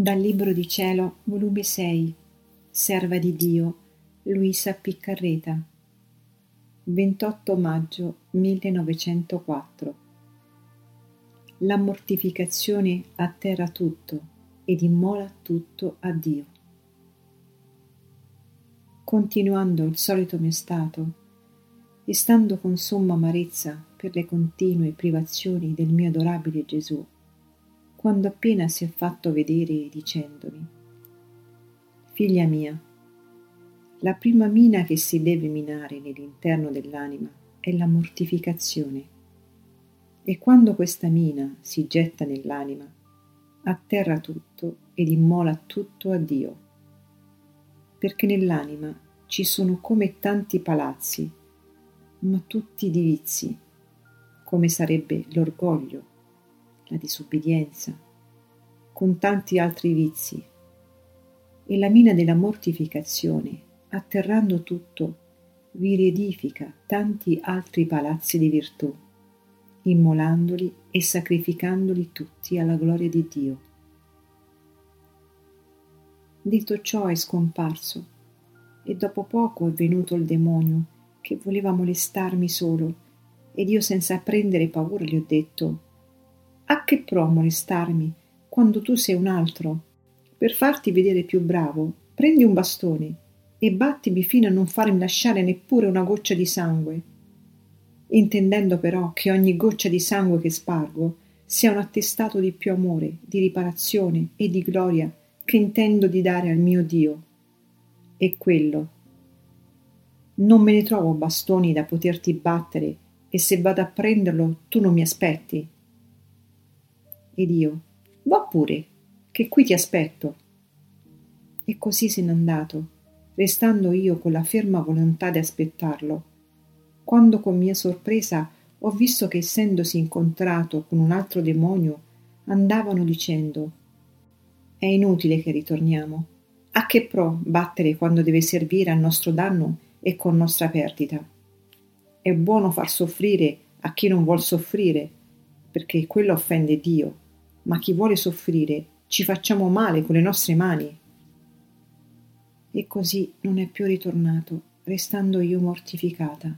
Dal Libro di Cielo, volume 6, Serva di Dio, Luisa Piccarreta, 28 maggio 1904. La mortificazione atterra tutto ed immola tutto a Dio. Continuando il solito mio stato, e stando con somma amarezza per le continue privazioni del mio adorabile Gesù, quando appena si è fatto vedere dicendomi Figlia mia, la prima mina che si deve minare nell'interno dell'anima è la mortificazione. E quando questa mina si getta nell'anima, atterra tutto ed immola tutto a Dio, perché nell'anima ci sono come tanti palazzi, ma tutti di vizi, come sarebbe l'orgoglio, la disubbidienza, con tanti altri vizi, e la mina della mortificazione, atterrando tutto, vi riedifica tanti altri palazzi di virtù, immolandoli e sacrificandoli tutti alla gloria di Dio. Detto ciò è scomparso, e dopo poco è venuto il demonio che voleva molestarmi solo, ed io senza prendere paura gli ho detto a che pro molestarmi quando tu sei un altro? Per farti vedere più bravo, prendi un bastone e battimi fino a non farmi lasciare neppure una goccia di sangue. Intendendo però che ogni goccia di sangue che spargo sia un attestato di più amore, di riparazione e di gloria che intendo di dare al mio Dio. E quello. Non me ne trovo bastoni da poterti battere e se vado a prenderlo tu non mi aspetti ed io va pure, che qui ti aspetto. E così se n'è andato, restando io con la ferma volontà di aspettarlo, quando con mia sorpresa ho visto che essendosi incontrato con un altro demonio, andavano dicendo È inutile che ritorniamo. A che pro battere quando deve servire al nostro danno e con nostra perdita? È buono far soffrire a chi non vuol soffrire, perché quello offende Dio ma chi vuole soffrire ci facciamo male con le nostre mani. E così non è più ritornato, restando io mortificata.